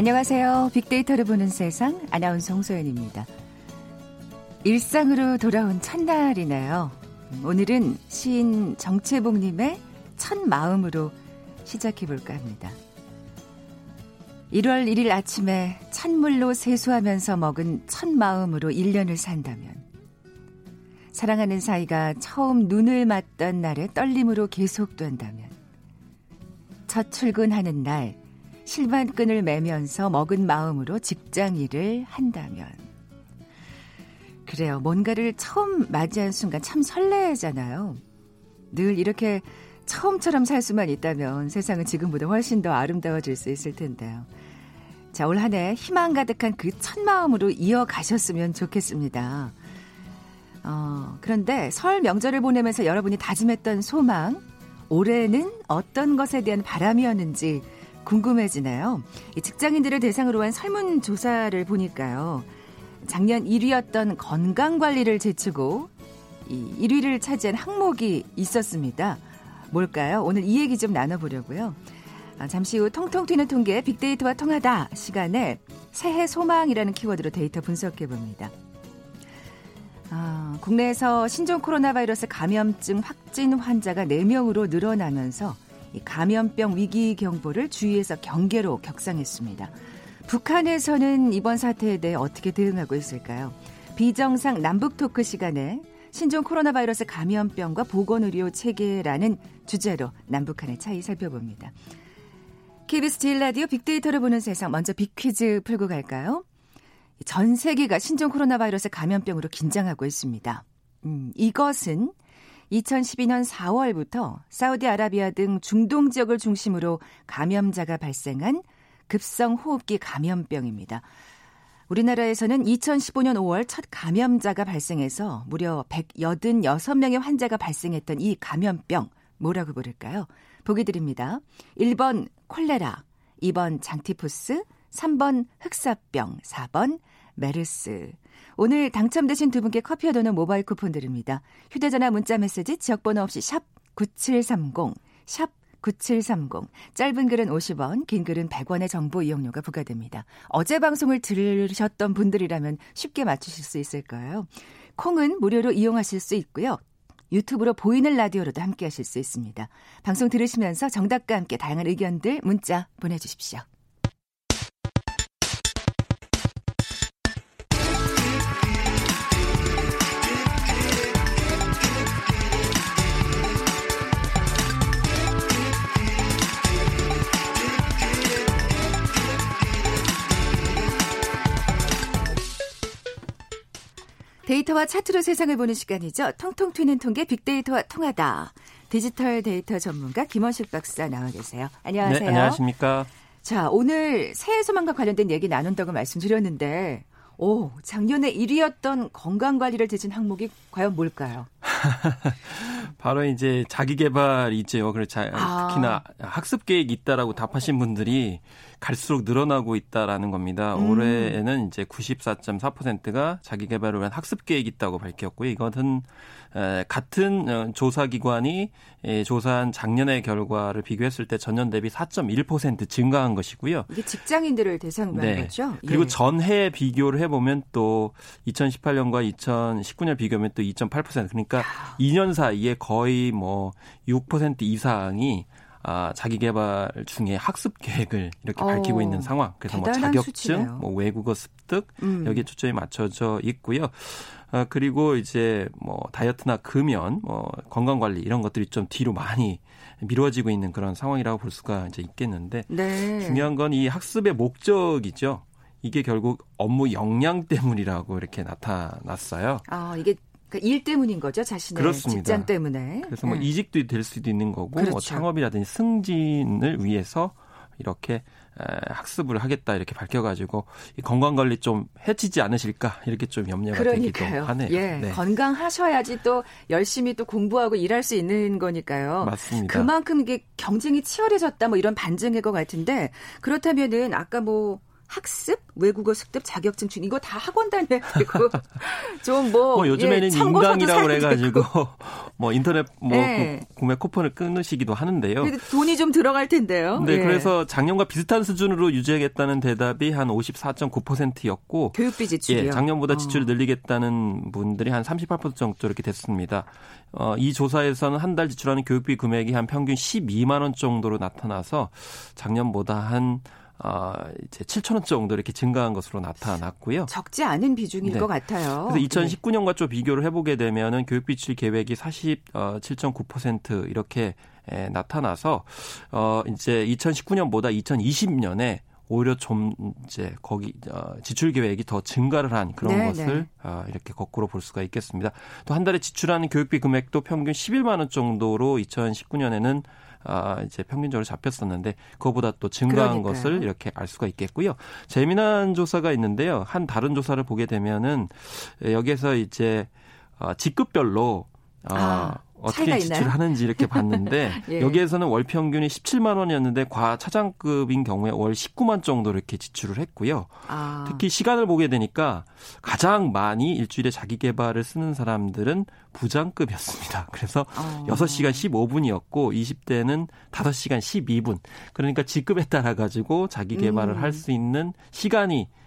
안녕하세요. 빅데이터를 보는 세상 아나운서 홍소연입니다. 일상으로 돌아온 첫날이네요. 오늘은 시인 정채복님의 첫 마음으로 시작해볼까 합니다. 1월 1일 아침에 찬물로 세수하면서 먹은 첫 마음으로 1년을 산다면 사랑하는 사이가 처음 눈을 맞던 날의 떨림으로 계속된다면 첫 출근하는 날 실반끈을 매면서 먹은 마음으로 직장 일을 한다면 그래요. 뭔가를 처음 맞이한 순간 참 설레잖아요. 늘 이렇게 처음처럼 살 수만 있다면 세상은 지금보다 훨씬 더 아름다워질 수 있을 텐데요. 자, 올 한 해 희망 가득한 그 첫 마음으로 이어가셨으면 좋겠습니다. 어, 그런데 설 명절을 보내면서 여러분이 다짐했던 소망, 올해는 어떤 것에 대한 바람이었는지 궁금해지네요. 직장인들을 대상으로 한 설문조사를 보니까요. 작년 1위였던 건강관리를 제치고 이 1위를 차지한 항목이 있었습니다. 뭘까요? 오늘 이 얘기 좀 나눠보려고요. 아, 잠시 후 통통 튀는 통계 빅데이터와 통하다 시간에 새해 소망이라는 키워드로 데이터 분석해 봅니다. 아, 국내에서 신종 코로나 바이러스 감염증 확진 환자가 4명으로 늘어나면서 감염병 위기 경보를 주위에서 경계로 격상했습니다. 북한에서는 이번 사태에 대해 어떻게 대응하고 있을까요? 비정상 남북 토크 시간에 신종 코로나 바이러스 감염병과 보건의료 체계라는 주제로 남북 한의 차이 살펴봅니다. KBS 제일 라디오 빅데이터를 보는 세상 먼저 빅퀴즈 풀고 갈까요? 전 세계가 신종 코로나 바이러스 감염병으로 긴장하고 있습니다. 음, 이것은 2012년 4월부터 사우디아라비아 등 중동 지역을 중심으로 감염자가 발생한 급성 호흡기 감염병입니다. 우리나라에서는 2015년 5월 첫 감염자가 발생해서 무려 186명의 환자가 발생했던 이 감염병 뭐라고 부를까요? 보기 드립니다. 1번 콜레라, 2번 장티푸스, 3번 흑사병, 4번 메르스. 오늘 당첨되신 두 분께 커피와 도는 모바일 쿠폰 드립니다. 휴대전화 문자 메시지 지역번호 없이 샵 9730, 샵 9730. 짧은 글은 50원, 긴 글은 100원의 정보 이용료가 부과됩니다. 어제 방송을 들으셨던 분들이라면 쉽게 맞추실 수 있을 거예요. 콩은 무료로 이용하실 수 있고요. 유튜브로 보이는 라디오로도 함께 하실 수 있습니다. 방송 들으시면서 정답과 함께 다양한 의견들 문자 보내주십시오. 데이터와 차트로 세상을 보는 시간이죠. 통통 튀는 통계 빅데이터와 통하다. 디지털 데이터 전문가 김원식 박사 나와 계세요. 안녕하세요. 네, 안녕하십니까. 자, 오늘 새해 소망과 관련된 얘기 나눈다고 말씀드렸는데, 오, 작년에 1위였던 건강관리를 대진 항목이 과연 뭘까요? 바로 이제 자기 개발이죠. 그렇죠. 아. 특히나 학습 계획이 있다라고 답하신 분들이 갈수록 늘어나고 있다라는 겁니다. 음. 올해에는 이제 94.4%가 자기 개발을 위한 학습 계획이 있다고 밝혔고요. 이것은 같은 어, 조사 기관이 조사한 작년의 결과를 비교했을 때 전년 대비 4.1% 증가한 것이고요. 이게 직장인들을 대상으로 한 거죠? 그리고 예. 전해 비교를 해 보면 또 2018년과 2019년 비교하면 또 2.8% 그러니까 2년 사이에 거의 뭐 6% 이상이 아, 자기 개발 중에 학습 계획을 이렇게 밝히고 오, 있는 상황. 그래서 뭐 자격증, 수치네요. 뭐 외국어 습득 음. 여기에 초점이 맞춰져 있고요. 아, 그리고 이제 뭐 다이어트나 금연, 뭐 건강 관리 이런 것들이 좀 뒤로 많이 미뤄지고 있는 그런 상황이라고 볼 수가 이제 있겠는데 네. 중요한 건 이 학습의 목적이죠. 이게 결국 업무 역량 때문이라고 이렇게 나타났어요. 아, 이게 그러니까 일 때문인 거죠, 자신의 그렇습니다. 직장 때문에. 그래서 뭐 네. 이직도 될 수도 있는 거고, 뭐 그렇죠. 뭐 창업이라든지 승진을 위해서 이렇게 학습을 하겠다 이렇게 밝혀가지고 건강 관리 좀 해치지 않으실까 이렇게 좀 염려가 그러니까요. 되기도 하네요. 예, 네. 건강하셔야지 또 열심히 또 공부하고 일할 수 있는 거니까요. 맞습니다. 그만큼 이게 경쟁이 치열해졌다 뭐 이런 반증일 것 같은데 그렇다면은 아까 뭐 학습, 외국어 습득, 자격증 중 이거 다 학원 다녀야 되고 좀뭐 뭐 요즘에는 예, 인강이라고 그래가지고 뭐 인터넷 뭐 네. 구매 쿠폰을 끊으시기도 하는데요. 돈이 좀 들어갈 텐데요. 네, 예. 그래서 작년과 비슷한 수준으로 유지하겠다는 대답이 한 54.9%였고 교육비 지출이요. 예, 작년보다 지출을 어. 늘리겠다는 분들이 한 38% 정도 이렇게 됐습니다. 어, 이 조사에서는 한 달 지출하는 교육비 금액이 한 평균 12만 원 정도로 나타나서 작년보다 한 어, 이제 7천 원 정도 이렇게 증가한 것으로 나타났고요. 적지 않은 비중일 네. 것 같아요. 그래서 2019년과 좀 비교를 해보게 되면은 교육비 출 계획이 47.9% 어, 이렇게 에, 나타나서 어 이제 2019년보다 2020년에 오히려 좀 이제 거기 어, 지출 계획이 더 증가를 한 그런 네, 것을 네. 어, 이렇게 거꾸로 볼 수가 있겠습니다. 또 한 달에 지출하는 교육비 금액도 평균 11만 원 정도로 2019년에는 아, 이제 평균적으로 잡혔었는데 그거보다 또 증가한 그러니까요. 것을 이렇게 알 수가 있겠고요. 재미난 조사가 있는데요. 한 다른 조사를 보게 되면은 여기에서 이제 어, 직급별로 어, 아. 어떻게 지출하는지 이렇게 봤는데 예. 여기에서는 월 평균이 17만 원이었는데 과 차장급인 경우에 월 19만 정도 이렇게 지출을 했고요. 아. 특히 시간을 보게 되니까 가장 많이 일주일에 자기 개발을 쓰는 사람들은 부장급이었습니다. 그래서 어. 6시간 15분이었고 20대는 5시간 12분. 그러니까 직급에 따라 가지고 자기 개발을 음. 할수 있는 시간이 아,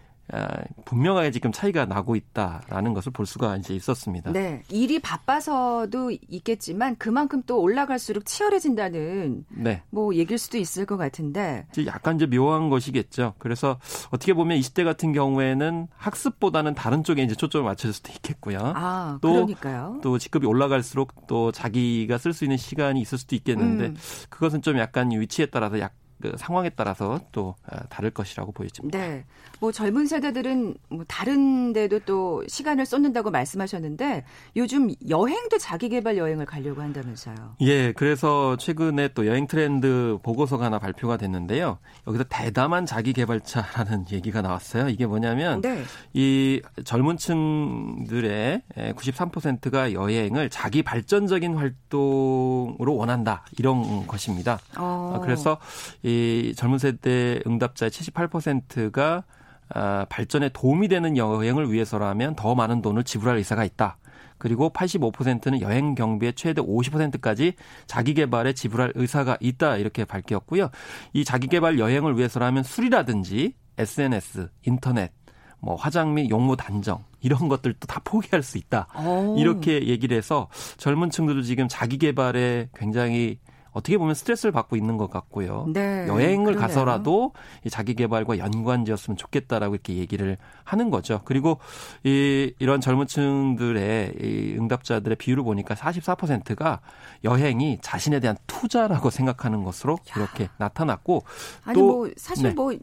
분명하게 지금 차이가 나고 있다라는 것을 볼 수가 이제 있었습니다. 네. 일이 바빠서도 있겠지만 그만큼 또 올라갈수록 치열해진다는 네. 뭐 얘기일 수도 있을 것 같은데. 이제 약간 이제 묘한 것이겠죠. 그래서 어떻게 보면 20대 같은 경우에는 학습보다는 다른 쪽에 이제 초점을 맞춰줄 수도 있겠고요. 아, 또, 그러니까요. 또 직급이 올라갈수록 또 자기가 쓸 수 있는 시간이 있을 수도 있겠는데 음. 그것은 좀 약간 위치에 따라서 약 그 상황에 따라서 또 어, 다를 것이라고 보여집니다. 네. 뭐 젊은 세대들은 뭐 다른 데도 또 시간을 쏟는다고 말씀하셨는데 요즘 여행도 자기 개발 여행을 가려고 한다면서요. 예. 그래서 최근에 또 여행 트렌드 보고서가 하나 발표가 됐는데요. 여기서 대담한 자기 개발차라는 얘기가 나왔어요. 이게 뭐냐면 네. 이 젊은 층들의 93%가 여행을 자기 발전적인 활동으로 원한다. 이런 것입니다. 어. 그래서 이 젊은 세대 응답자의 78%가 아, 발전에 도움이 되는 여행을 위해서라면 더 많은 돈을 지불할 의사가 있다. 그리고 85%는 여행 경비의 최대 50%까지 자기 개발에 지불할 의사가 있다 이렇게 밝혔고요. 이 자기 개발 여행을 위해서라면 술이라든지 SNS, 인터넷, 뭐 화장 및 용무 단정 이런 것들도 다 포기할 수 있다. 오. 이렇게 얘기를 해서 젊은 층들도 지금 자기 개발에 굉장히 어떻게 보면 스트레스를 받고 있는 것 같고요. 네, 여행을 그러네요. 가서라도 자기 개발과 연관지었으면 좋겠다라고 이렇게 얘기를 하는 거죠. 그리고 이 이런 젊은층들의 이 응답자들의 비율을 보니까 44%가 여행이 자신에 대한 투자라고 생각하는 것으로 야. 이렇게 나타났고 아니 또, 뭐 사실 네. 뭐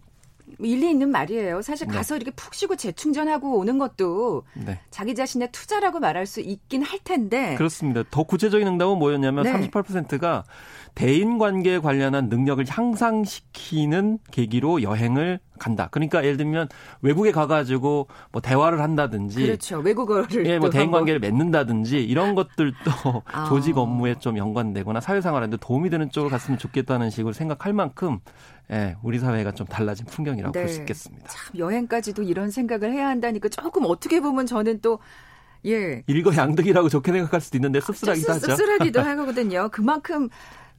일리 있는 말이에요. 사실 네. 가서 네. 이렇게 푹 쉬고 재충전하고 오는 것도 네. 자기 자신의 투자라고 말할 수 있긴 할 텐데. 그렇습니다. 더 구체적인 응답은 뭐였냐면 네. 38%가 대인 관계에 관련한 능력을 향상시키는 계기로 여행을 간다. 그러니까 예를 들면 외국에 가가지고 뭐 대화를 한다든지, 그렇죠. 외국어를 예, 뭐 대인 관계를 맺는다든지 이런 것들도 아. 조직 업무에 좀 연관되거나 사회생활하는데 도움이 되는 쪽으로 갔으면 좋겠다는 식으로 생각할 만큼 예, 우리 사회가 좀 달라진 풍경이라고 네. 볼수 있겠습니다. 참 여행까지도 이런 생각을 해야 한다니까 조금 어떻게 보면 저는 또 예. 일거양득이라고 좋게 생각할 수도 있는데 씁쓸하기도 하죠. 씁쓸하기도 하거든요. 그만큼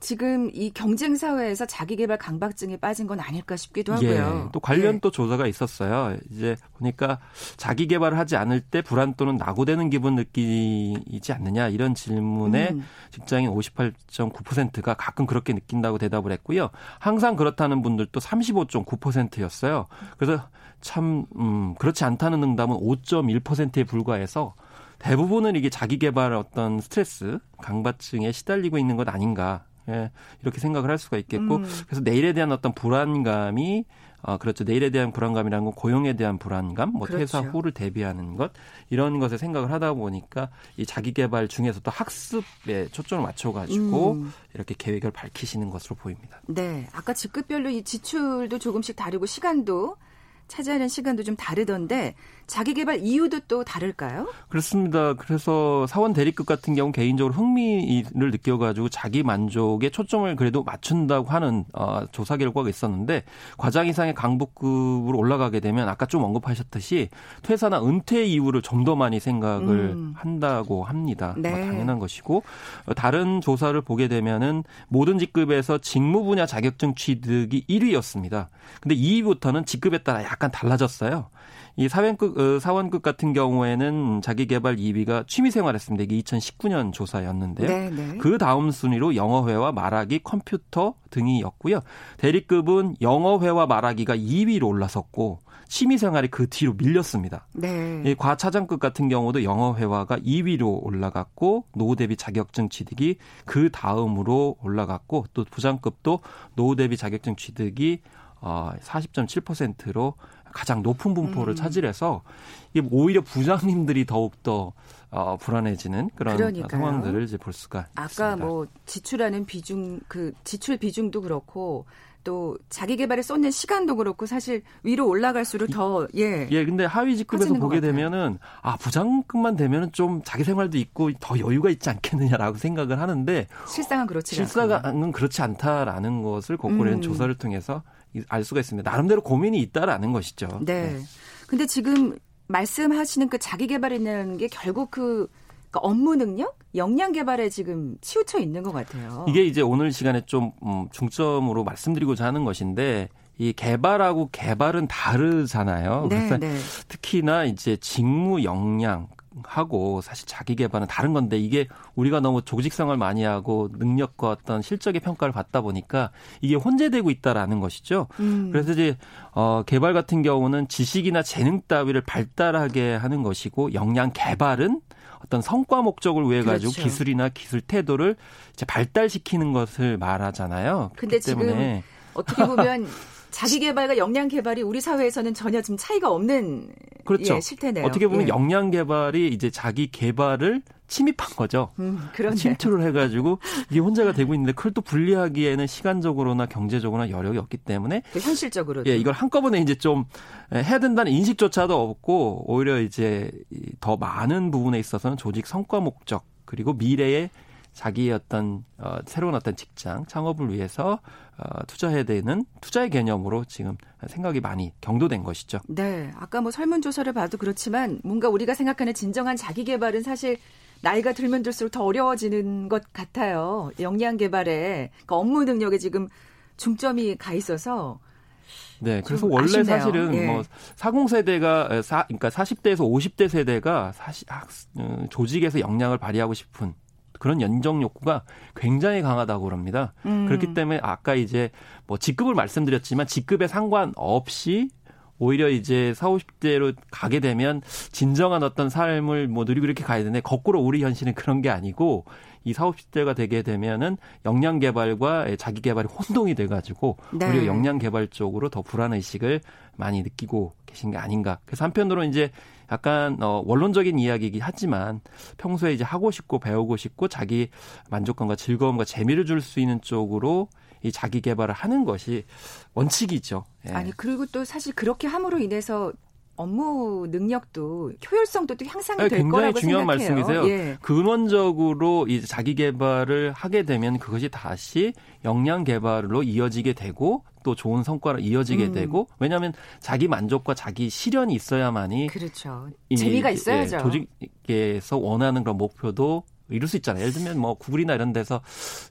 지금 이 경쟁 사회에서 자기 개발 강박증에 빠진 건 아닐까 싶기도 하고요. 예, 또 관련 예. 또 조사가 있었어요. 이제 보니까 자기 개발을 하지 않을 때 불안 또는 낙오되는 기분 느끼지 않느냐 이런 질문에 음. 직장인 58.9%가 가끔 그렇게 느낀다고 대답을 했고요. 항상 그렇다는 분들도 35.9%였어요. 그래서 참 음, 그렇지 않다는 응답은 5.1%에 불과해서 대부분은 이게 자기 개발 어떤 스트레스, 강박증에 시달리고 있는 것 아닌가 예, 이렇게 생각을 할 수가 있겠고 음. 그래서 내일에 대한 어떤 불안감이 어, 그렇죠. 내일에 대한 불안감이라는 건 고용에 대한 불안감, 뭐 그렇죠. 퇴사 후를 대비하는 것 이런 것에 생각을 하다 보니까 이 자기 개발 중에서도 학습에 초점을 맞춰가지고 음. 이렇게 계획을 밝히시는 것으로 보입니다. 네, 아까 직급별로 이 지출도 조금씩 다르고 시간도 차지하는 시간도 좀 다르던데 자기 개발 이유도 또 다를까요? 그렇습니다. 그래서 사원 대리급 같은 경우 개인적으로 흥미를 느껴가지고 자기 만족에 초점을 그래도 맞춘다고 하는 어, 조사 결과가 있었는데 과장 이상의 강북급으로 올라가게 되면 아까 좀 언급하셨듯이 퇴사나 은퇴 이후를 좀 더 많이 생각을 음. 한다고 합니다. 네. 뭐 당연한 것이고 다른 조사를 보게 되면은 모든 직급에서 직무 분야 자격증 취득이 1위였습니다. 근데 2위부터는 직급에 따라 약간 달라졌어요. 이 사원급, 어, 사원급 같은 경우에는 자기 개발 2위가 취미 생활했습니다. 이게 2019년 조사였는데요. 네네. 네. 그 다음 순위로 영어회화, 말하기, 컴퓨터 등이었고요. 대리급은 영어회화, 말하기가 2위로 올라섰고 취미생활이 그 뒤로 밀렸습니다. 네. 이 과차장급 같은 경우도 영어회화가 2위로 올라갔고 노후 대비 자격증 취득이 그 다음으로 올라갔고 또 부장급도 노후 대비 자격증 취득이 어 40.7%로 가장 높은 분포를 음. 차지해서 이게 오히려 부장님들이 더욱 더 어, 불안해지는 그런 그러니까요. 상황들을 이제 볼 수가 아까 있습니다. 뭐 지출하는 비중 그 지출 비중도 그렇고 또 자기 개발에 쏟는 시간도 그렇고 사실 위로 올라갈수록 더 예. 예, 근데 하위 직급에서 보게 되면은 아, 부장급만 되면은 좀 자기 생활도 있고 더 여유가 있지 않겠느냐라고 생각을 하는데 실상은 그렇지 실상은 그렇지 않다라는 것을 고고한 음. 조사를 통해서 알 수가 있습니다. 나름대로 고민이 있다라는 것이죠. 네. 네. 근데 지금 말씀하시는 그 자기 개발이라는 게 결국 그 그러니까 업무 능력, 역량 개발에 지금 치우쳐 있는 것 같아요. 이게 이제 오늘 시간에 좀 음, 중점으로 말씀드리고자 하는 것인데 이 개발하고 개발은 다르잖아요. 네, 네. 특히나 이제 직무 역량 하고 사실 자기 개발은 다른 건데 이게 우리가 너무 조직성을 많이 하고 능력과 어떤 실적의 평가를 받다 보니까 이게 혼재되고 있다라는 것이죠. 음. 그래서 이제 어 개발 같은 경우는 지식이나 재능 따위를 발달하게 하는 것이고 역량 개발은 어떤 성과 목적을 위해 가지고 그렇죠. 기술이나 기술 태도를 이제 발달시키는 것을 말하잖아요. 근데 지금 어떻게 보면 자기 개발과 역량 개발이 우리 사회에서는 전혀 좀 차이가 없는 그렇죠. 예, 실태네요. 어떻게 보면 예. 역량 개발이 이제 자기 개발을 침입한 거죠. 음, 침투를 해가지고 이게 혼자가 되고 있는데 그걸 또 분리하기에는 시간적으로나 경제적으로나 여력이 없기 때문에 그 현실적으로 예 이걸 한꺼번에 이제 좀 해야 된다는 인식조차도 없고 오히려 이제 더 많은 부분에 있어서는 조직 성과 목적 그리고 미래의 자기의 어떤 어, 새로운 어떤 직장 창업을 위해서 어, 투자해야 되는 투자의 개념으로 지금 생각이 많이 경도된 것이죠. 네, 아까 뭐 설문조사를 봐도 그렇지만 뭔가 우리가 생각하는 진정한 자기 개발은 사실 나이가 들면 들수록 더 어려워지는 것 같아요. 역량 개발에 그러니까 업무 능력에 지금 중점이 가 있어서 네, 그래서 원래 아쉽네요. 사실은 예. 뭐 40세대가 사 그러니까 40대에서 50대 세대가 사실 어, 조직에서 역량을 발휘하고 싶은 그런 연정 욕구가 굉장히 강하다고 그럽니다. 음. 그렇기 때문에 아까 이제 뭐 직급을 말씀드렸지만 직급에 상관없이 오히려 이제 40, 50대로 가게 되면 진정한 어떤 삶을 뭐 누리고 이렇게 가야 되는데 거꾸로 우리 현실은 그런 게 아니고 이 40, 50대가 되게 되면은 역량 개발과 자기 개발이 혼동이 돼 가지고 네. 우리가 역량 개발 쪽으로 더 불안 의식을 많이 느끼고 계신 게 아닌가. 그래서 한편으로 이제 약간 어 원론적인 이야기이긴 하지만 평소에 이제 하고 싶고 배우고 싶고 자기 만족감과 즐거움과 재미를 줄 수 있는 쪽으로 이 자기 개발을 하는 것이 원칙이죠. 예. 아니 그리고 또 사실 그렇게 함으로 인해서 업무 능력도 효율성도 또 향상이 네, 될 거라고 중요한 생각해요. 말씀이세요. 예. 근원적으로 이 자기 개발을 하게 되면 그것이 다시 역량 개발로 이어지게 되고 또 좋은 성과로 이어지게 음. 되고 왜냐하면 자기 만족과 자기 실현이 있어야만이 그렇죠. 재미가 있어야죠. 예, 조직에서 원하는 그런 목표도 이럴 수 있잖아요. 예를 들면 뭐 구글이나 이런 데서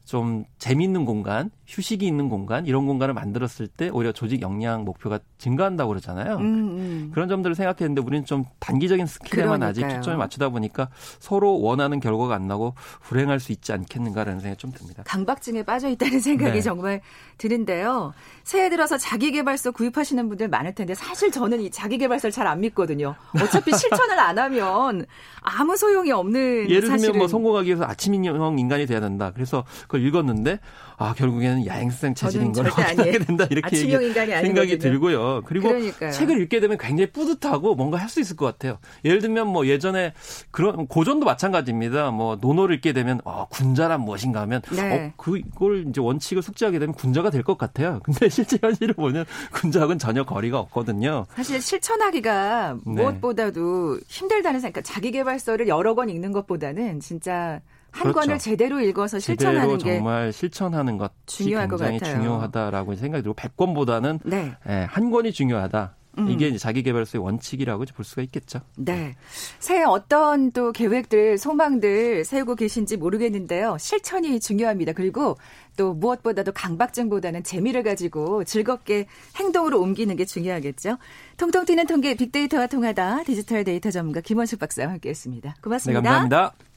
좀 재미있는 공간, 휴식이 있는 공간 이런 공간을 만들었을 때 오히려 조직 역량 목표가 증가한다고 그러잖아요. 음, 음. 그런 점들을 생각했는데 우리는 좀 단기적인 스킬에만 아직 초점을 맞추다 보니까 서로 원하는 결과가 안 나고 불행할 수 있지 않겠는가라는 생각이 좀 듭니다. 강박증에 빠져 있다는 생각이 네. 정말 드는데요. 새해 들어서 자기 개발서 구입하시는 분들 많을 텐데 사실 저는 이 자기 개발서를 잘 안 믿거든요. 어차피 실천을 안 하면 아무 소용이 없는 예를 들면 뭐 성공 성공하기 위해서 아침형 인간이 돼야 된다. 그래서 그걸 읽었는데 아 결국에는 야행성 체질인 걸 하게 된다 이렇게 생각이 들고요. 그리고 그러니까요. 책을 읽게 되면 굉장히 뿌듯하고 뭔가 할 수 있을 것 같아요. 예를 들면 뭐 예전에 그런 고전도 마찬가지입니다. 뭐 논어를 읽게 되면 어, 군자란 무엇인가 하면 네. 어, 그걸 이제 원칙을 숙지하게 되면 군자가 될 것 같아요. 근데 실제 현실을 보면 군자하고는 전혀 거리가 없거든요. 사실 실천하기가 네. 무엇보다도 힘들다는 생각. 자기 개발서를 여러 권 읽는 것보다는 진짜 한 그렇죠. 권을 제대로 읽어서 실천하는 게 정말 실천하는 것이 중요할 굉장히 것 같아요. 중요하다라고 생각이 들고 100권보다는 네. 예, 한 권이 중요하다. 음. 이게 이제 자기개발서의 원칙이라고 볼 수가 있겠죠. 네. 새해 어떤 또 계획들, 소망들 세우고 계신지 모르겠는데요. 실천이 중요합니다. 그리고 또 무엇보다도 강박증보다는 재미를 가지고 즐겁게 행동으로 옮기는 게 중요하겠죠. 통통 튀는 통계 빅데이터와 통하다 디지털 데이터 전문가 김원숙 박사와 함께했습니다. 고맙습니다. 네, 감사합니다.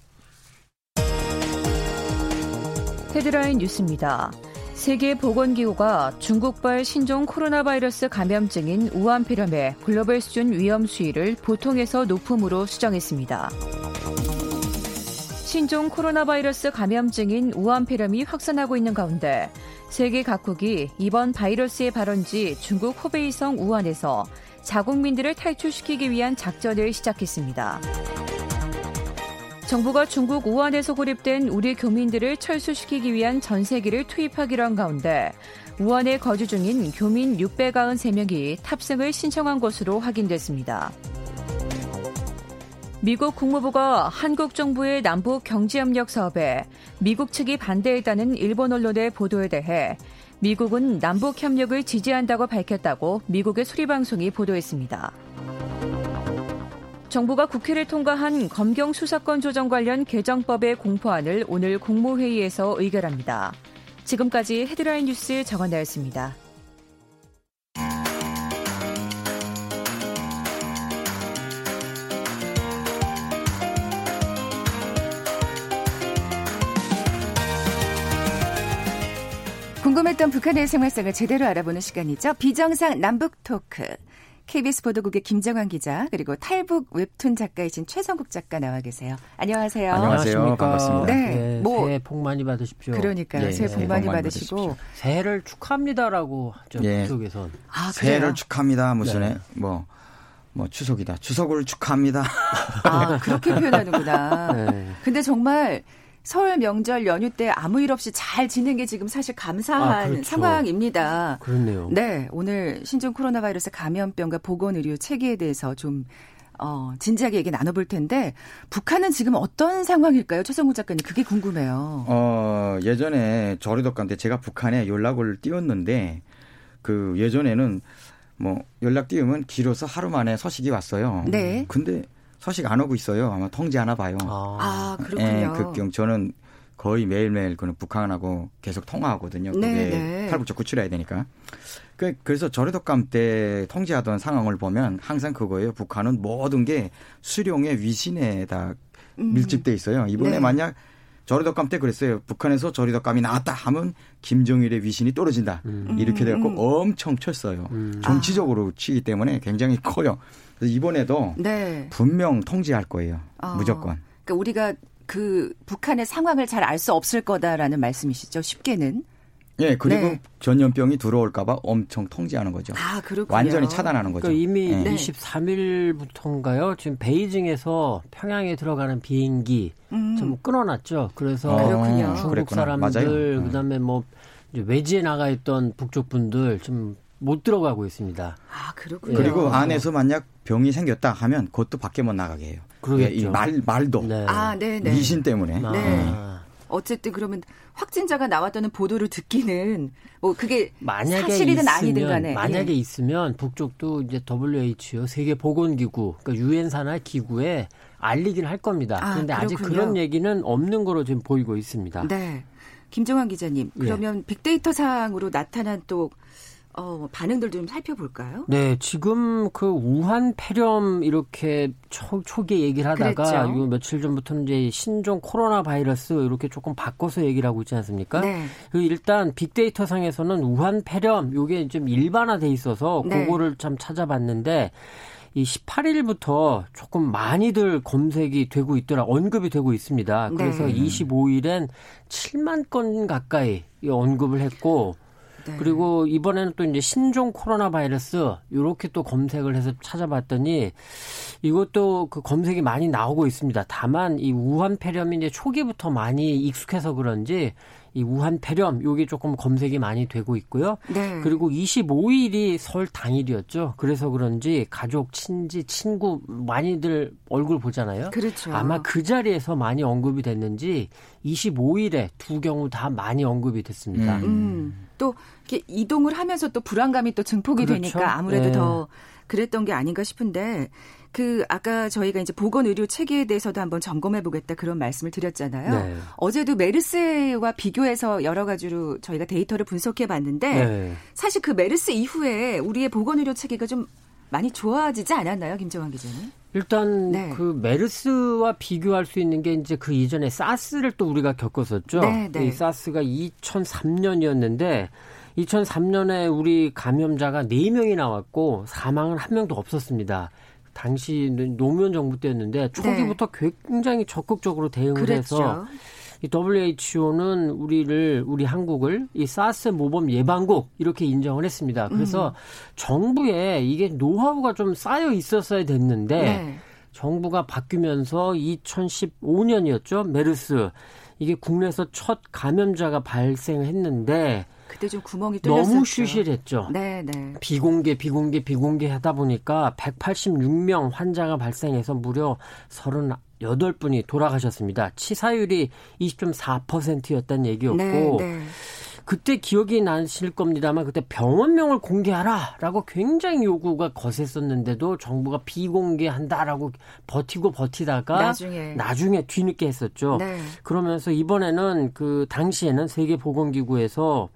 헤드라인 뉴스입니다. 세계보건기구가 중국발 신종 코로나 바이러스 감염증인 우한폐렴의 글로벌 수준 위험 수위를 보통에서 높음으로 수정했습니다. 신종 코로나 바이러스 감염증인 우한폐렴이 확산하고 있는 가운데 세계 각국이 이번 바이러스의 발원지 중국 호베이성 우한에서 자국민들을 탈출시키기 위한 작전을 시작했습니다. 정부가 중국 우한에서 고립된 우리 교민들을 철수시키기 위한 전세기를 투입하기로 한 가운데 우한에 거주 중인 교민 693명이 탑승을 신청한 것으로 확인됐습니다. 미국 국무부가 한국 정부의 남북 경제협력 사업에 미국 측이 반대했다는 일본 언론의 보도에 대해 미국은 남북 협력을 지지한다고 밝혔다고 미국의 수리방송이 보도했습니다. 정부가 국회를 통과한 검경 수사권 조정 관련 개정법의 공포안을 오늘 국무회의에서 의결합니다. 지금까지 헤드라인 뉴스 정원나였습니다. 궁금했던 북한의 생활상을 제대로 알아보는 시간이죠. 비정상 남북 토크. KBS 보도국의 김정환 기자 그리고 탈북 웹툰 작가이신 최성국 작가 나와 계세요. 안녕하세요. 안녕하세요. 반갑습니다. 네, 네 뭐 새해 복 많이 받으십시오. 그러니까요. 예, 새해 복 많이 받으시고 받으십시오. 새해를 축하합니다라고 하죠. 예. 쪽에선 아, 새해를 축하합니다. 무슨 네. 뭐. 뭐 추석이다. 추석을 축하합니다. 아 그렇게 표현하는구나. 네. 근데 정말 설 명절 연휴 때 아무 일 없이 잘 지낸 게 지금 사실 감사한 아, 그렇죠. 상황입니다. 그렇네요. 네, 오늘 신종 코로나 바이러스 감염병과 보건 의료 체계에 대해서 좀 어, 진지하게 얘기 나눠볼 텐데 북한은 지금 어떤 상황일까요, 최성구 작가님? 그게 궁금해요. 어, 예전에 저리덕감 때 제가 북한에 연락을 띄웠는데 그 예전에는 뭐 연락 띄우면 길어서 하루 만에 서식이 왔어요. 네. 근데 소식 안 오고 있어요. 아마 통제하나 봐요. 아, 아 그렇군요. 예, 그 저는 거의 매일매일 그는 북한하고 계속 통화하거든요. 그게 네, 네. 탈북자 구출해야 되니까. 그, 그래서 저래덕감 때 통제하던 상황을 보면 항상 그거예요. 북한은 모든 게 수령의 위신에다 음. 밀집돼 있어요. 이번에 네. 만약 저리덕감 때 그랬어요. 북한에서 저리덕감이 나왔다 하면 김정일의 위신이 떨어진다. 음. 이렇게 돼갖고 음. 엄청 쳤어요. 음. 정치적으로 치기 때문에 굉장히 커요. 그래서 이번에도 네. 분명 통제할 거예요. 어. 무조건. 그러니까 우리가 그 북한의 상황을 잘 알 수 없을 거다라는 말씀이시죠. 쉽게는. 예, 그리고 네. 전염병이 들어올까봐 엄청 통제하는 거죠. 아, 그렇군요. 완전히 차단하는 거죠. 그러니까 이미 네. 23일부터인가요? 지금 베이징에서 평양에 들어가는 비행기 음. 좀 끊어놨죠. 그래서 아, 중국 그랬구나. 사람들, 맞아요. 그다음에 뭐 외지에 나가 있던 북쪽 분들 좀 못 들어가고 있습니다. 아, 그렇군요. 그리고 안에서 만약 병이 생겼다 하면 그것도 밖에 못 나가게 해요. 그러겠죠. 말 말도 네. 아, 네, 네. 미신 때문에. 아. 네. 어쨌든 그러면 확진자가 나왔다는 보도를 듣기는 뭐 그게 만약에 사실이든 있으면, 아니든 간에 만약에 예. 있으면 북쪽도 이제 WHO 세계 보건기구 그러니까 유엔사나 기구에 알리긴 할 겁니다. 아, 그런데 그렇군요. 아직 그런 얘기는 없는 거로 지금 보이고 있습니다. 네. 김정환 기자님, 그러면 예. 빅데이터 상으로 나타난 또 어, 반응들 좀 살펴볼까요? 네, 지금 그 우한 폐렴 이렇게 초, 초기에 얘기를 하다가 요 며칠 전부터는 이제 신종 코로나 바이러스 이렇게 조금 바꿔서 얘기를 하고 있지 않습니까? 네. 그 일단 빅데이터 상에서는 우한 폐렴 요게 좀 일반화돼 있어서 네. 그거를 참 찾아봤는데 이 18일부터 조금 많이들 검색이 되고 있더라, 언급이 되고 있습니다. 그래서 네. 25일엔 7만 건 가까이 언급을 했고, 네. 그리고 이번에는 또 이제 신종 코로나 바이러스 요렇게 또 검색을 해서 찾아봤더니 이것도 그 검색이 많이 나오고 있습니다. 다만 이 우한 폐렴이 이제 초기부터 많이 익숙해서 그런지 이 우한 폐렴 요게 조금 검색이 많이 되고 있고요. 네. 그리고 25일이 설 당일이었죠. 그래서 그런지 가족, 친지, 친구 많이들 얼굴 보잖아요. 그렇죠. 아마 그 자리에서 많이 언급이 됐는지 25일에 두 경우 다 많이 언급이 됐습니다. 음. 음. 또 이렇게 이동을 하면서 또 불안감이 또 증폭이 그렇죠. 되니까 아무래도 네. 더 그랬던 게 아닌가 싶은데 그 아까 저희가 이제 보건 의료 체계에 대해서도 한번 점검해 보겠다 그런 말씀을 드렸잖아요. 네. 어제도 메르스와 비교해서 여러 가지로 저희가 데이터를 분석해 봤는데 네. 사실 그 메르스 이후에 우리의 보건 의료 체계가 좀 많이 좋아지지 않았나요, 김정환 기자님? 일단 네. 그 메르스와 비교할 수 있는 게 이제 그 이전에 사스를 또 우리가 겪었었죠. 네, 네. 이 사스가 2003년이었는데 2003년에 우리 감염자가 4명이 나왔고 사망은 한 명도 없었습니다. 당시 노무현 정부 때였는데 초기부터 네. 굉장히 적극적으로 대응을 그랬죠. 해서 이 WHO는 우리를 우리 한국을 이 사스 모범 예방국 이렇게 인정을 했습니다. 그래서 음. 정부에 이게 노하우가 좀 쌓여 있었어야 됐는데 네. 정부가 바뀌면서 2015년이었죠. 메르스 이게 국내에서 첫 감염자가 발생했는데 그때 좀 구멍이 뚫렸었죠. 너무 쉬실했죠. 네, 네. 비공개, 비공개, 비공개 하다 보니까 186명 환자가 발생해서 무려 38분이 돌아가셨습니다. 치사율이 20.4%였다는 얘기였고 네, 네. 그때 기억이 나실 겁니다만 그때 병원명을 공개하라라고 굉장히 요구가 거셌었는데도 정부가 비공개한다라고 버티고 버티다가 나중에, 나중에 뒤늦게 했었죠. 네. 그러면서 이번에는 그 당시에는 세계 보건기구에서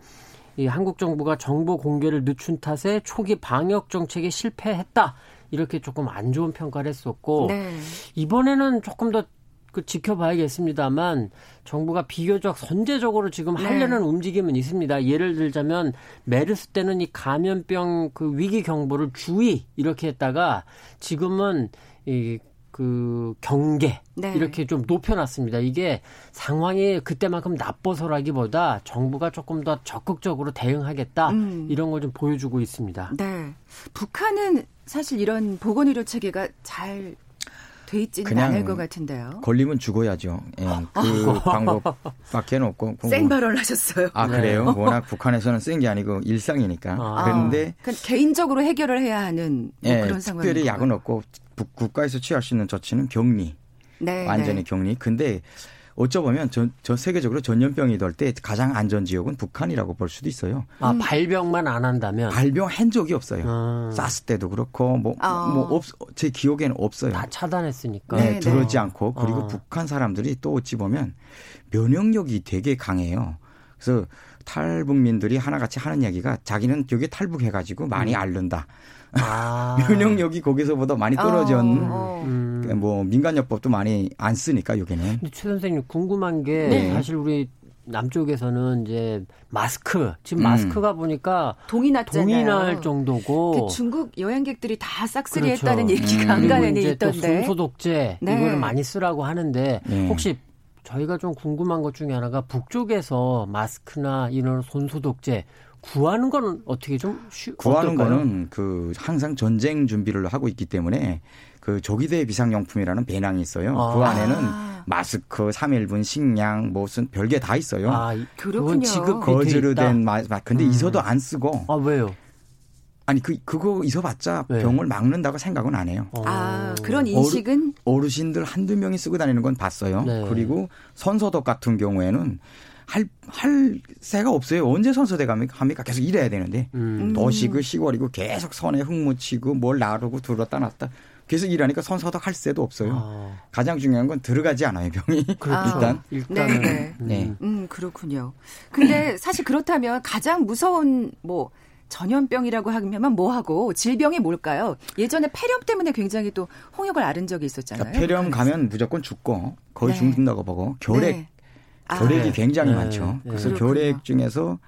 이 한국 정부가 정보 공개를 늦춘 탓에 초기 방역 정책에 실패했다. 이렇게 조금 안 좋은 평가를 했었고 네. 이번에는 조금 더 그 지켜봐야겠습니다만 정부가 비교적 선제적으로 지금 네. 하려는 네. 움직임은 있습니다. 예를 들자면 메르스 때는 이 감염병 그 위기 경보를 주의 이렇게 했다가 지금은 이그 경계 네. 이렇게 좀 높여놨습니다. 이게 상황이 그때만큼 나빠서라기보다 정부가 조금 더 적극적으로 대응하겠다 음. 이런 걸 좀 보여주고 있습니다. 네, 북한은 사실 이런 보건의료 체계가 잘 돼 있지는 않을 것 같은데요. 걸리면 죽어야죠. 예, 그 방법밖에 없고. 센 발언을 하셨어요. 아 그래요? 네. 워낙 북한에서는 센 게 아니고 일상이니까. 아. 그런데 개인적으로 해결을 해야 하는 뭐 예, 그런 상황이 특별히 약은 없고 국가에서 취할 수 있는 조치는 격리. 네, 완전히 네. 격리. 근데 어쩌보면 전, 전 세계적으로 전염병이 돌때 가장 안전 지역은 북한이라고 볼 수도 있어요. 아 음. 발병만 안 한다면 발병한 적이 없어요. 아. 사스 때도 그렇고 뭐뭐 아. 뭐 없, 제 기억에는 없어요. 다 차단했으니까. 네, 네 들어오지 네. 않고 그리고 아. 북한 사람들이 또 어찌 보면 면역력이 되게 강해요. 그래서 탈북민들이 하나같이 하는 얘기가 자기는 여기 탈북해가지고 많이 음. 앓는다. 아. 면역력이 거기서보다 많이 떨어진 어. 음. 뭐 민간요법도 많이 안 쓰니까 여기는. 최 선생님 궁금한 게 네. 사실 우리 남쪽에서는 이제 마스크 지금 음. 마스크가 보니까 동이 났잖아요. 동이 날 정도고 그 중국 여행객들이 다 싹쓸이 그렇죠. 했다는 얘기가 음. 안간에 있던데. 손소독제 네. 이거를 많이 쓰라고 하는데 네. 혹시 저희가 좀 궁금한 것 중에 하나가 북쪽에서 마스크나 이런 손소독제 구하는 건 어떻게 좀 쉬, 구하는 어떨까요? 거는 그 항상 전쟁 준비를 하고 있기 때문에 그 조기대 비상용품이라는 배낭이 있어요. 아. 그 안에는 마스크, 3일분 식량, 무슨 별게 다 있어요. 아, 그렇군요. 지급 거즈로 된 마, 근데 음. 있어도 안 쓰고. 아, 왜요? 아니 그 그거 있어봤자 네. 병을 막는다고 생각은 안 해요. 아 그런 인식은 어르, 신들 한두 명이 쓰고 다니는 건 봤어요. 네. 그리고 선서덕 같은 경우에는 할, 할 새가 없어요. 언제 선서대 갑니까? 계속 일해야 되는데. 음. 도시고 시골이고 계속 선에 흙 묻히고 뭘 나르고 들었다 놨다. 계속 일하니까 선서덕 할 새도 없어요. 아. 가장 중요한 건 들어가지 않아요, 병이. 그렇죠. 일단. 일단은. 네. 네. 네. 음, 그렇군요. 근데 사실 그렇다면 가장 무서운 뭐 전염병이라고 하면 뭐하고 질병이 뭘까요? 예전에 폐렴 때문에 굉장히 또 홍역을 앓은 적이 있었잖아요. 그러니까 폐렴 가면 무조건 죽고 거의 네. 죽는다고 보고 결핵 네. 결핵이 아. 굉장히 네. 많죠. 네. 그래서 그렇군요. 결핵 중에서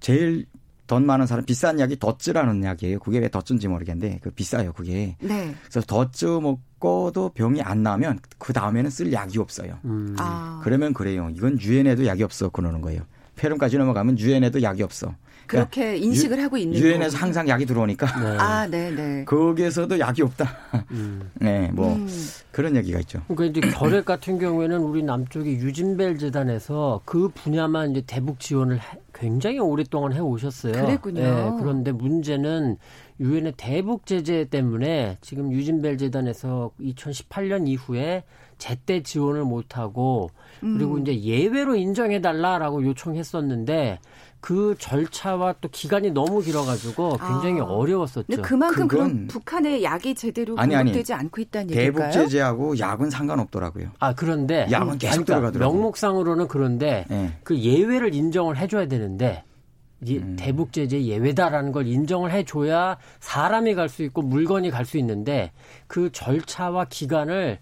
제일 돈 많은 사람 비싼 약이 덧즈라는 약이에요. 그게 왜 덧즈인지 모르겠는데 그 비싸요 그게. 네. 그래서 덧즈 먹고도 병이 안 나면 그 다음에는 쓸 약이 없어요. 음. 아. 그러면 그래요. 이건 유엔에도 약이 없어 그러는 거예요. 폐렴까지 넘어가면 유엔에도 약이 없어. 그러니까 그렇게 인식을 유, 하고 있는 유엔에서 항상 약이 들어오니까 네. 아, 네, 네. 거기에서도 약이 없다. 음. 네, 뭐 음. 그런 얘기가 있죠. 그러니까 이제 결핵 같은 경우에는 우리 남쪽의 유진벨 재단에서 그 분야만 이제 대북 지원을 굉장히 오랫동안 해 오셨어요. 그랬군요. 네, 그런데 문제는 유엔의 대북 제재 때문에 지금 유진벨 재단에서 2018년 이후에 제때 지원을 못 하고 그리고 음. 이제 예외로 인정해 달라라고 요청했었는데 그 절차와 또 기간이 너무 길어가지고 굉장히 아. 어려웠었죠. 그만큼 그런 북한의 약이 제대로 아니, 공급되지 않고 있다는 얘기일까요? 대북 제재하고 약은 상관없더라고요. 아 그런데 약은 계속 들어가더라고요. 명목상으로는 그런데 네. 그 예외를 인정을 해줘야 되는데 음. 대북 제재 예외다라는 걸 인정을 해줘야 사람이 갈 수 있고 물건이 갈 수 있는데 그 절차와 기간을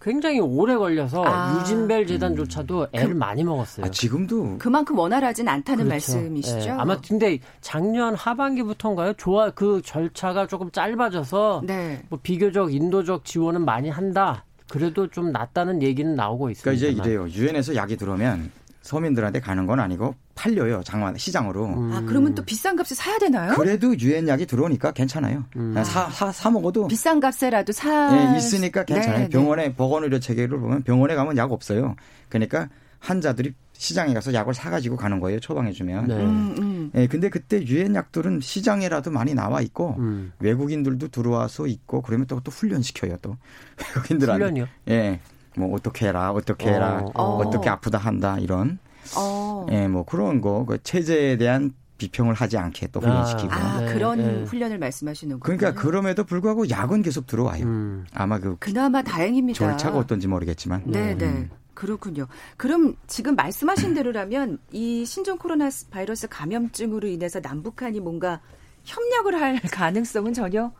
굉장히 오래 걸려서 아. 유진벨 재단조차도 음. 애를 그, 많이 먹었어요. 아, 지금도 그만큼 원활하진 않다는 그렇죠. 말씀이시죠? 네. 아마 근데 작년 하반기부터인가요? 좋아 그 절차가 조금 짧아져서 네. 뭐 비교적 인도적 지원은 많이 한다. 그래도 좀 낫다는 얘기는 나오고 있습니다. 그러니까 이제 이래요. 유엔에서 약이 들어오면 서민들한테 가는 건 아니고 팔려요 장만 시장으로. 음. 아 그러면 또 비싼 값에 사야 되나요? 그래도 유엔 약이 들어오니까 괜찮아요. 음. 사사 아, 사 먹어도 비싼 값에라도 사 네, 있으니까 괜찮아요. 네, 네. 병원에 네. 보건 의료 체계를 보면 병원에 가면 약 없어요. 그러니까 환자들이 시장에 가서 약을 사가지고 가는 거예요. 처방해 주면. 네. 음, 음. 예, 근데 그때 유엔 약들은 시장에라도 많이 나와 있고 음. 외국인들도 들어와서 있고 그러면 또 또 훈련시켜요. 또 외국인들한테. 훈련이요? 예. 뭐 어떻게 해라, 어떻게 해라, 어, 어. 떻게 아프다 한다 이런. 어. 예, 뭐 그런 거, 그 체제에 대한 비평을 하지 않게 또 훈련시키고. 아, 아 네, 그런 네. 훈련을 말씀하시는 거예요. 그러니까 그럼에도 불구하고 약은 계속 들어와요. 음. 아마 그 그나마 다행입니다. 절차가 어떤지 모르겠지만. 네, 네. 음. 그렇군요. 그럼 지금 말씀하신 대로라면 이 신종 코로나 바이러스 감염증으로 인해서 남북한이 뭔가 협력을 할 가능성은 전혀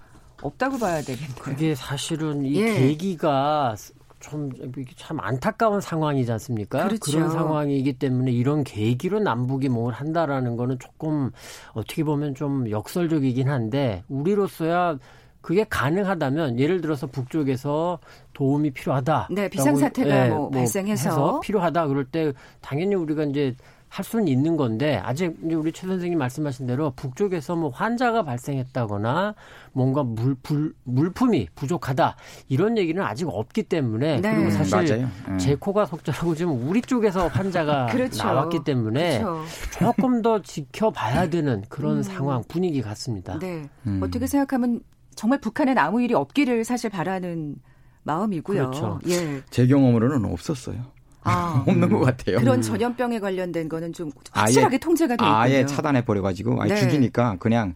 없다고 봐야 되겠네요. 그게 사실은 이 예. 계기가 좀참 안타까운 상황이지 않습니까? 그렇죠. 그런 상황이기 때문에 이런 계기로 남북이 뭘 한다라는 거는 조금 어떻게 보면 좀 역설적이긴 한데 우리로서야 그게 가능하다면 예를 들어서 북쪽에서 도움이 필요하다. 네, 비상사태가 네, 뭐, 뭐 발생해서 필요하다 그럴 때 당연히 우리가 이제 할 수는 있는 건데 아직 우리 최 선생님 말씀하신 대로 북쪽에서 뭐 환자가 발생했다거나 뭔가 물, 불, 물품이 부족하다 이런 얘기는 아직 없기 때문에 네. 그리고 사실 음. 제 코가 속절하고 지금 우리 쪽에서 환자가 그렇죠. 나왔기 때문에 그렇죠. 조금 더 지켜봐야 되는 그런 음. 상황 분위기 같습니다. 네. 음. 어떻게 생각하면 정말 북한에 아무 일이 없기를 사실 바라는 마음이고요. 그렇죠. 예. 제 경험으로는 없었어요. 아, 없는 것 같아요. 그런 음. 전염병에 관련된 거는 좀 확실하게 아예, 통제가 되고 아예 차단해 버려 가지고 아예 네. 죽이니까 그냥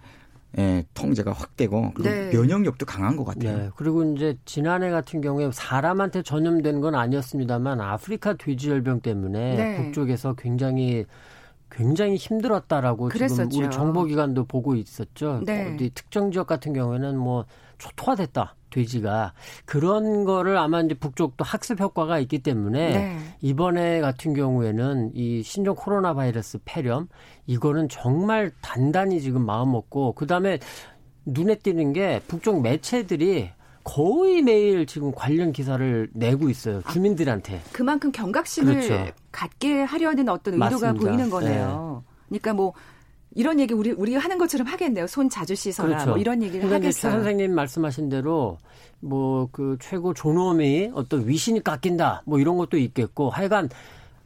예, 통제가 확 되고 그리고 네. 면역력도 강한 것 같아요. 네. 그리고 이제 지난해 같은 경우에 사람한테 전염된 건 아니었습니다만 아프리카 돼지열병 때문에 네. 북쪽에서 굉장히 굉장히 힘들었다라고 그랬었죠. 지금 우리 정보기관도 보고 있었죠. 네. 어디 특정 지역 같은 경우에는 뭐 초토화됐다. 돼지가 그런 거를 아마 이제 북쪽도 학습 효과가 있기 때문에 네. 이번에 같은 경우에는 이 신종 코로나 바이러스 폐렴 이거는 정말 단단히 지금 마음 먹고 그다음에 눈에 띄는 게 북쪽 매체들이 거의 매일 지금 관련 기사를 내고 있어요 아, 주민들한테. 아, 그만큼 경각심을 그렇죠. 갖게 하려는 어떤 의도가 맞습니다. 보이는 거네요. 네. 그러니까 뭐 이런 얘기 우리 우리 하는 것처럼 하겠네요. 손 자주 씻어라. 그렇죠. 뭐 이런 얘기를 하겠어요. 최 선생님 말씀하신 대로 뭐 그 최고 존엄이 어떤 위신이 깎인다. 뭐 이런 것도 있겠고 하여간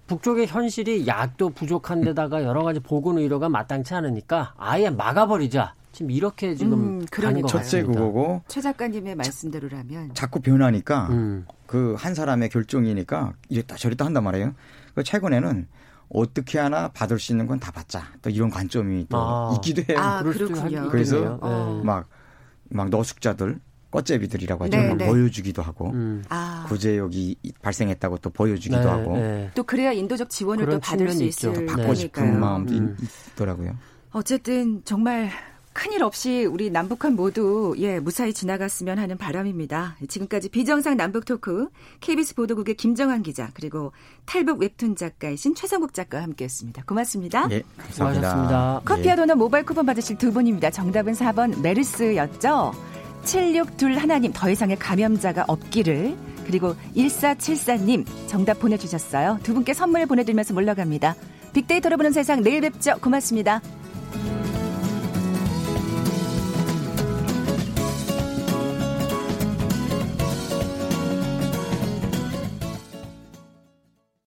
북쪽의 현실이 약도 부족한 데다가 여러 가지 보건 의료가 마땅치 않으니까 아예 막아버리자. 지금 이렇게 지금 음, 가는 것 첫째. 그거고 최 작가님의 말씀대로라면 자꾸 변하니까 음. 그한 사람의 결정이니까 이랬다 저랬다 한단 말이에요. 그 최근에는 어떻게 하나 받을 수 있는 건 다 받자. 또 이런 관점이 또 아. 있기도 해요. 아, 그렇군요. 그래서 어. 막, 막 너숙자들, 껍제비들이라고 하죠. 네, 네. 보여주기도 하고 음. 아. 구제역이 발생했다고 또 보여주기도 네, 하고 네. 또 그래야 인도적 지원을 또 받을 수 있을 받고 싶은 마음도 음. 있더라고요. 어쨌든 정말 큰일 없이 우리 남북한 모두 예 무사히 지나갔으면 하는 바람입니다. 지금까지 비정상 남북 토크 KBS 보도국의 김정환 기자 그리고 탈북 웹툰 작가이신 최성국 작가와 함께했습니다. 고맙습니다. 예, 감사합니다. 고맙습니다. 커피와 도넛 모바일 쿠폰 받으실 두 분입니다. 정답은 4번 메르스였죠. 762 하나님 더 이상의 감염자가 없기를 그리고 1474님 정답 보내주셨어요. 두 분께 선물 보내드리면서 물러갑니다. 빅데이터로 보는 세상 내일 뵙죠. 고맙습니다.